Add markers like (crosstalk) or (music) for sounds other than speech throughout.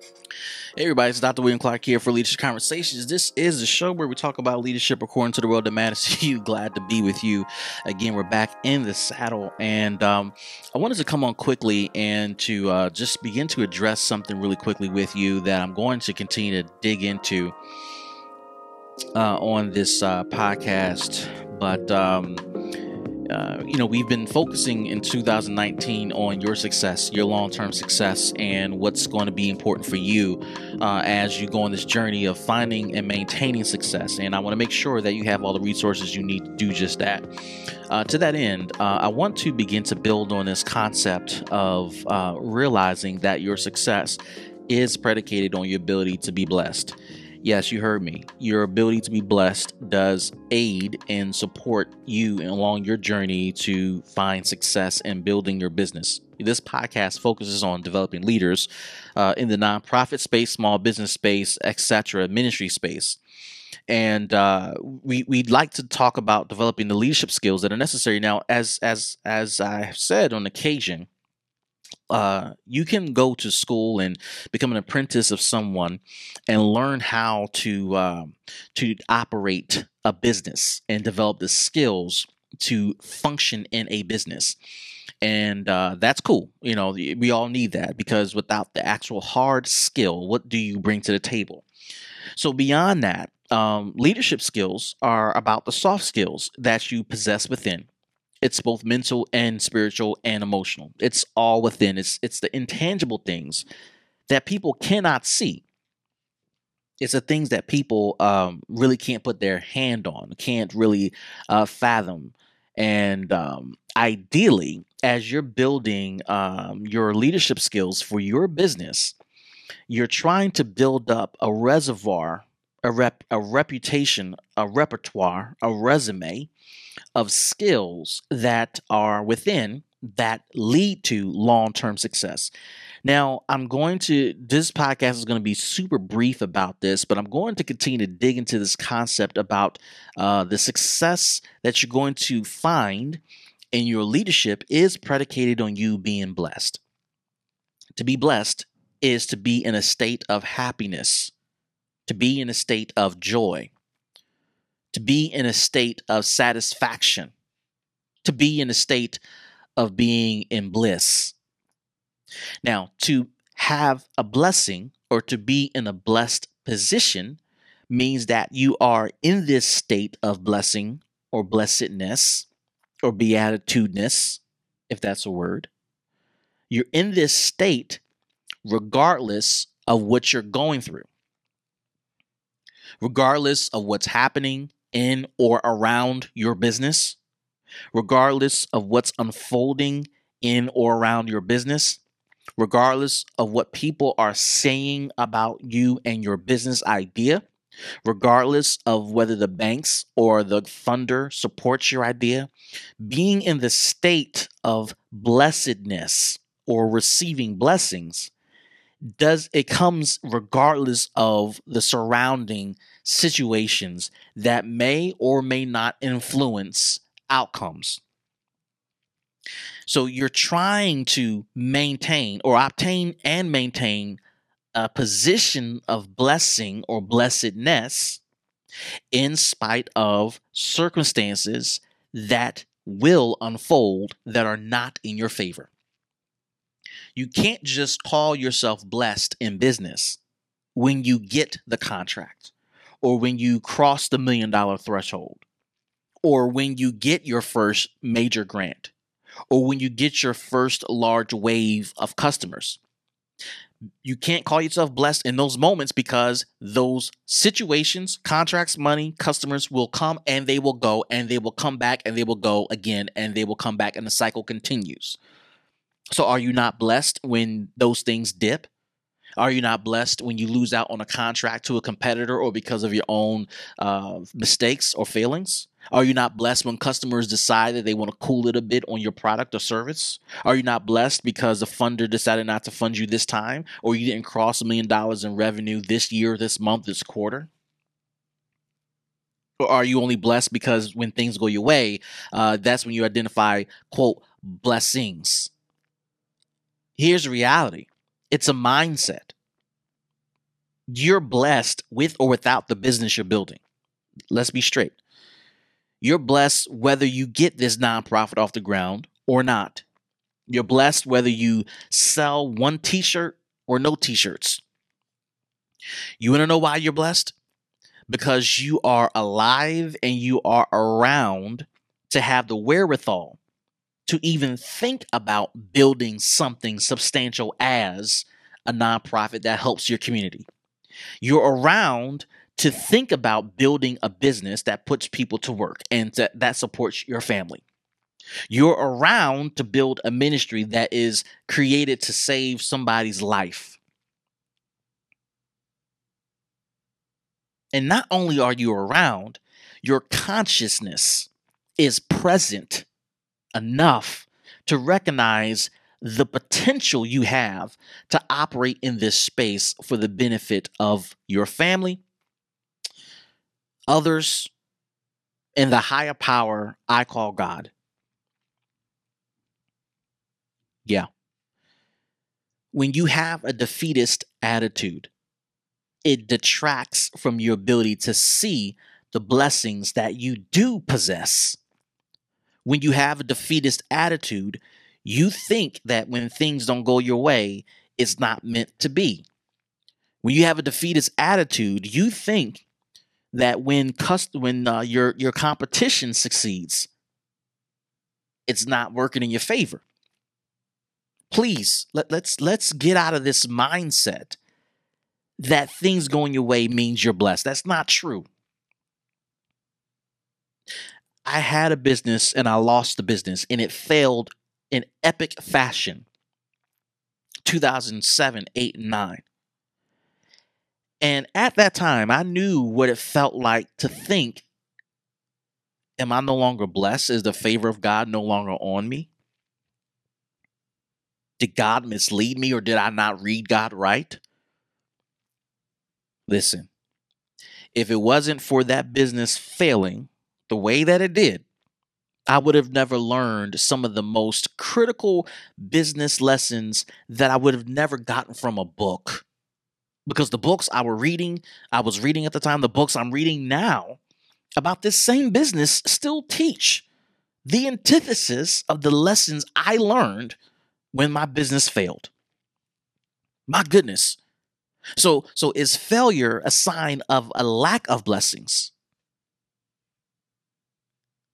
Hey everybody, it's Dr. William Clark here for Leadership Conversations. This is the show where we talk about leadership according to the world that matters to you. (laughs) Glad to be with you. Again, we're back in the saddle, and um, I wanted to come on quickly and to uh, just begin to address something really quickly with you that I'm going to continue to dig into uh, on this uh, podcast. But um, uh, you know, we've been focusing in 2019 on your success, your long term success, and what's going to be important for you uh, as you go on this journey of finding and maintaining success. And I want to make sure that you have all the resources you need to do just that. Uh, to that end, uh, I want to begin to build on this concept of uh, realizing that your success is predicated on your ability to be blessed. Yes, you heard me. Your ability to be blessed does aid and support you along your journey to find success in building your business. This podcast focuses on developing leaders uh, in the nonprofit space, small business space, etc., ministry space. And uh, we we'd like to talk about developing the leadership skills that are necessary. Now, as as as I have said on occasion, uh, you can go to school and become an apprentice of someone and learn how to uh, to operate a business and develop the skills to function in a business. And uh, that's cool you know we all need that because without the actual hard skill what do you bring to the table? So beyond that um, leadership skills are about the soft skills that you possess within it's both mental and spiritual and emotional. It's all within. It's it's the intangible things that people cannot see. It's the things that people um, really can't put their hand on, can't really uh, fathom. And um, ideally, as you're building um, your leadership skills for your business, you're trying to build up a reservoir, a rep, a reputation, a repertoire, a resume of skills that are within that lead to long term success. Now, I'm going to, this podcast is going to be super brief about this, but I'm going to continue to dig into this concept about uh, the success that you're going to find in your leadership is predicated on you being blessed. To be blessed is to be in a state of happiness, to be in a state of joy, to be in a state of satisfaction, to be in a state of being in bliss. Now, to have a blessing or to be in a blessed position means that you are in this state of blessing or blessedness or beatitudinous, if that's a word. You're in this state regardless of what you're going through, regardless of what's happening in or around your business, regardless of what's unfolding in or around your business, regardless of what people are saying about you and your business idea, regardless of whether the banks or the funder supports your idea, being in the state of blessedness or receiving blessings does it comes regardless of the surrounding situations that may or may not influence outcomes. So you're trying to maintain or obtain and maintain a position of blessing or blessedness in spite of circumstances that will unfold that are not in your favor. You can't just call yourself blessed in business when you get the contract or when you cross the million dollar threshold, or when you get your first major grant, or when you get your first large wave of customers. You can't call yourself blessed in those moments because those situations, contracts, money, customers will come and they will go and they will come back and they will go again and they will come back and the cycle continues. So, are you not blessed when those things dip? Are you not blessed when you lose out on a contract to a competitor or because of your own uh, mistakes or failings? Are you not blessed when customers decide that they want to cool it a bit on your product or service? Are you not blessed because the funder decided not to fund you this time or you didn't cross a million dollars in revenue this year, this month, this quarter? Or are you only blessed because when things go your way, uh, that's when you identify, quote, blessings? Here's reality it's a mindset. You're blessed with or without the business you're building. Let's be straight. You're blessed whether you get this nonprofit off the ground or not. You're blessed whether you sell one t shirt or no t shirts. You want to know why you're blessed? Because you are alive and you are around to have the wherewithal to even think about building something substantial as a nonprofit that helps your community. You're around to think about building a business that puts people to work and to, that supports your family. You're around to build a ministry that is created to save somebody's life. And not only are you around, your consciousness is present enough to recognize the potential you have to operate in this space for the benefit of your family, others, and the higher power I call God. Yeah. When you have a defeatist attitude, it detracts from your ability to see the blessings that you do possess. When you have a defeatist attitude, you think that when things don't go your way, it's not meant to be. When you have a defeatist attitude, you think that when cust- when uh, your your competition succeeds, it's not working in your favor. Please let, let's let's get out of this mindset that things going your way means you're blessed. That's not true. I had a business and I lost the business and it failed in epic fashion 2007, 8, and 9. And at that time, I knew what it felt like to think, Am I no longer blessed? Is the favor of God no longer on me? Did God mislead me or did I not read God right? Listen, if it wasn't for that business failing the way that it did, I would have never learned some of the most critical business lessons that I would have never gotten from a book. Because the books I were reading, I was reading at the time, the books I'm reading now about this same business still teach the antithesis of the lessons I learned when my business failed. My goodness. So so is failure a sign of a lack of blessings?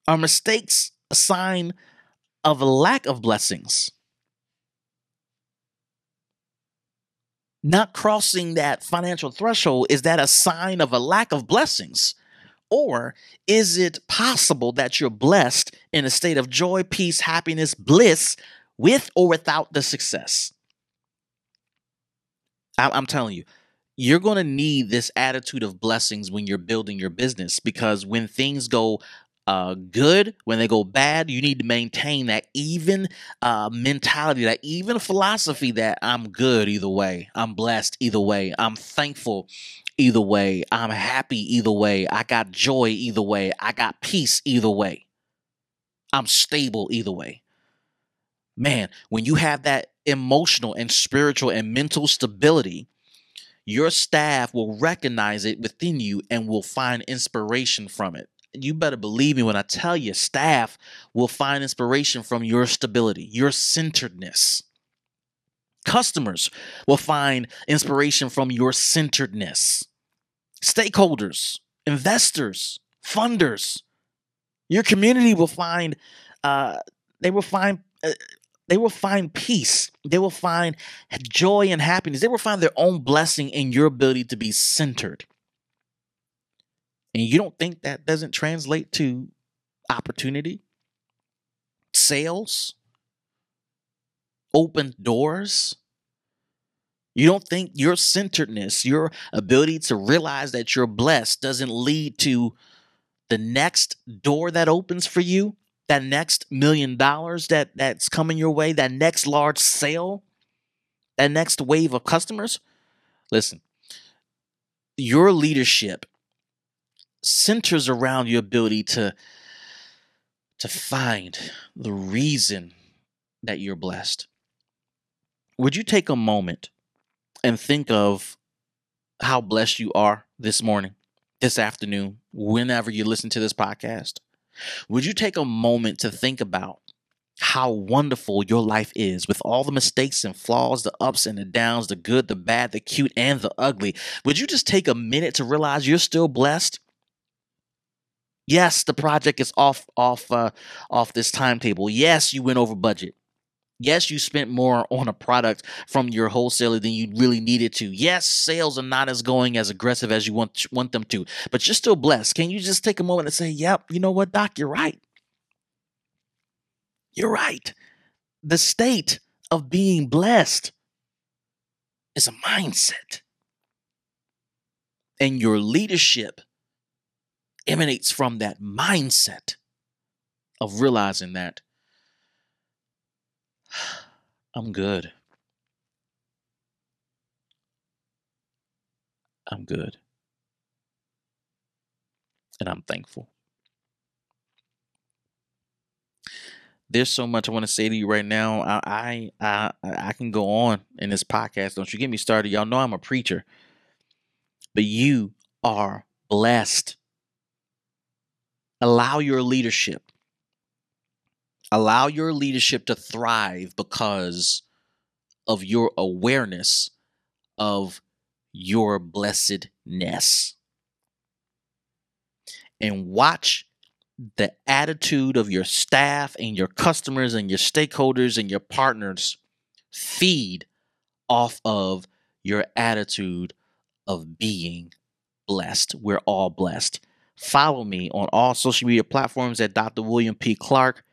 Are mistakes a sign of a lack of blessings? Not crossing that financial threshold, is that a sign of a lack of blessings? Or is it possible that you're blessed in a state of joy, peace, happiness, bliss with or without the success? I'm telling you, you're going to need this attitude of blessings when you're building your business because when things go uh, good, when they go bad, you need to maintain that even uh, mentality, that even philosophy that I'm good either way, I'm blessed either way, I'm thankful either way, I'm happy either way, I got joy either way, I got peace either way, I'm stable either way. Man, when you have that emotional and spiritual and mental stability, your staff will recognize it within you and will find inspiration from it you better believe me when I tell you, staff will find inspiration from your stability, your centeredness. Customers will find inspiration from your centeredness. Stakeholders, investors, funders, your community will find uh, they will find uh, they will find peace. They will find joy and happiness. They will find their own blessing in your ability to be centered. And you don't think that doesn't translate to opportunity, sales, open doors? You don't think your centeredness, your ability to realize that you're blessed doesn't lead to the next door that opens for you, that next million dollars that that's coming your way, that next large sale, that next wave of customers? Listen, your leadership centers around your ability to to find the reason that you're blessed. Would you take a moment and think of how blessed you are this morning, this afternoon, whenever you listen to this podcast? Would you take a moment to think about how wonderful your life is with all the mistakes and flaws, the ups and the downs, the good, the bad, the cute, and the ugly? Would you just take a minute to realize you're still blessed? Yes, the project is off off uh, off this timetable. Yes, you went over budget. Yes, you spent more on a product from your wholesaler than you really needed to. Yes, sales are not as going as aggressive as you want want them to, but you're still blessed. Can you just take a moment and say, "Yep, you know what, doc, you're right. You're right. The state of being blessed is a mindset. And your leadership emanates from that mindset of realizing that (sighs) I'm good. I'm good. And I'm thankful. There's so much I want to say to you right now. I, I I I can go on in this podcast. Don't you get me started. Y'all know I'm a preacher. But you are blessed. Allow your leadership Allow your leadership to thrive because of your awareness of your blessedness. And watch the attitude of your staff and your customers and your stakeholders and your partners feed off of your attitude of being blessed. We're all blessed. Follow me on all social media platforms at Dr. William P. Clark.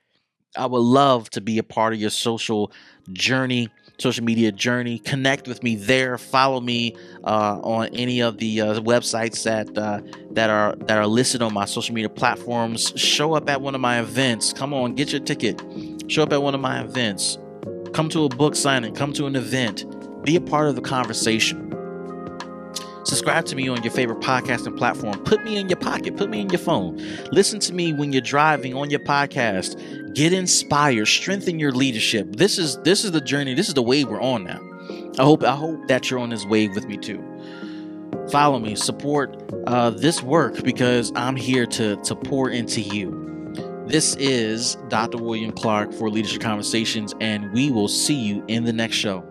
I would love to be a part of your social journey, social media journey. Connect with me there. Follow me uh, on any of the uh, websites that uh, that are that are listed on my social media platforms. Show up at one of my events. Come on, get your ticket. Show up at one of my events. Come to a book signing. Come to an event. Be a part of the conversation. Subscribe to me on your favorite podcasting platform. Put me in your pocket. Put me in your phone. Listen to me when you're driving on your podcast. Get inspired. Strengthen your leadership. This is this is the journey. This is the wave we're on now. I hope i hope that you're on this wave with me too. Follow me. Support uh, this work because i'm here to to pour into you. This is dr william clark for leadership conversations and we will see you in the next show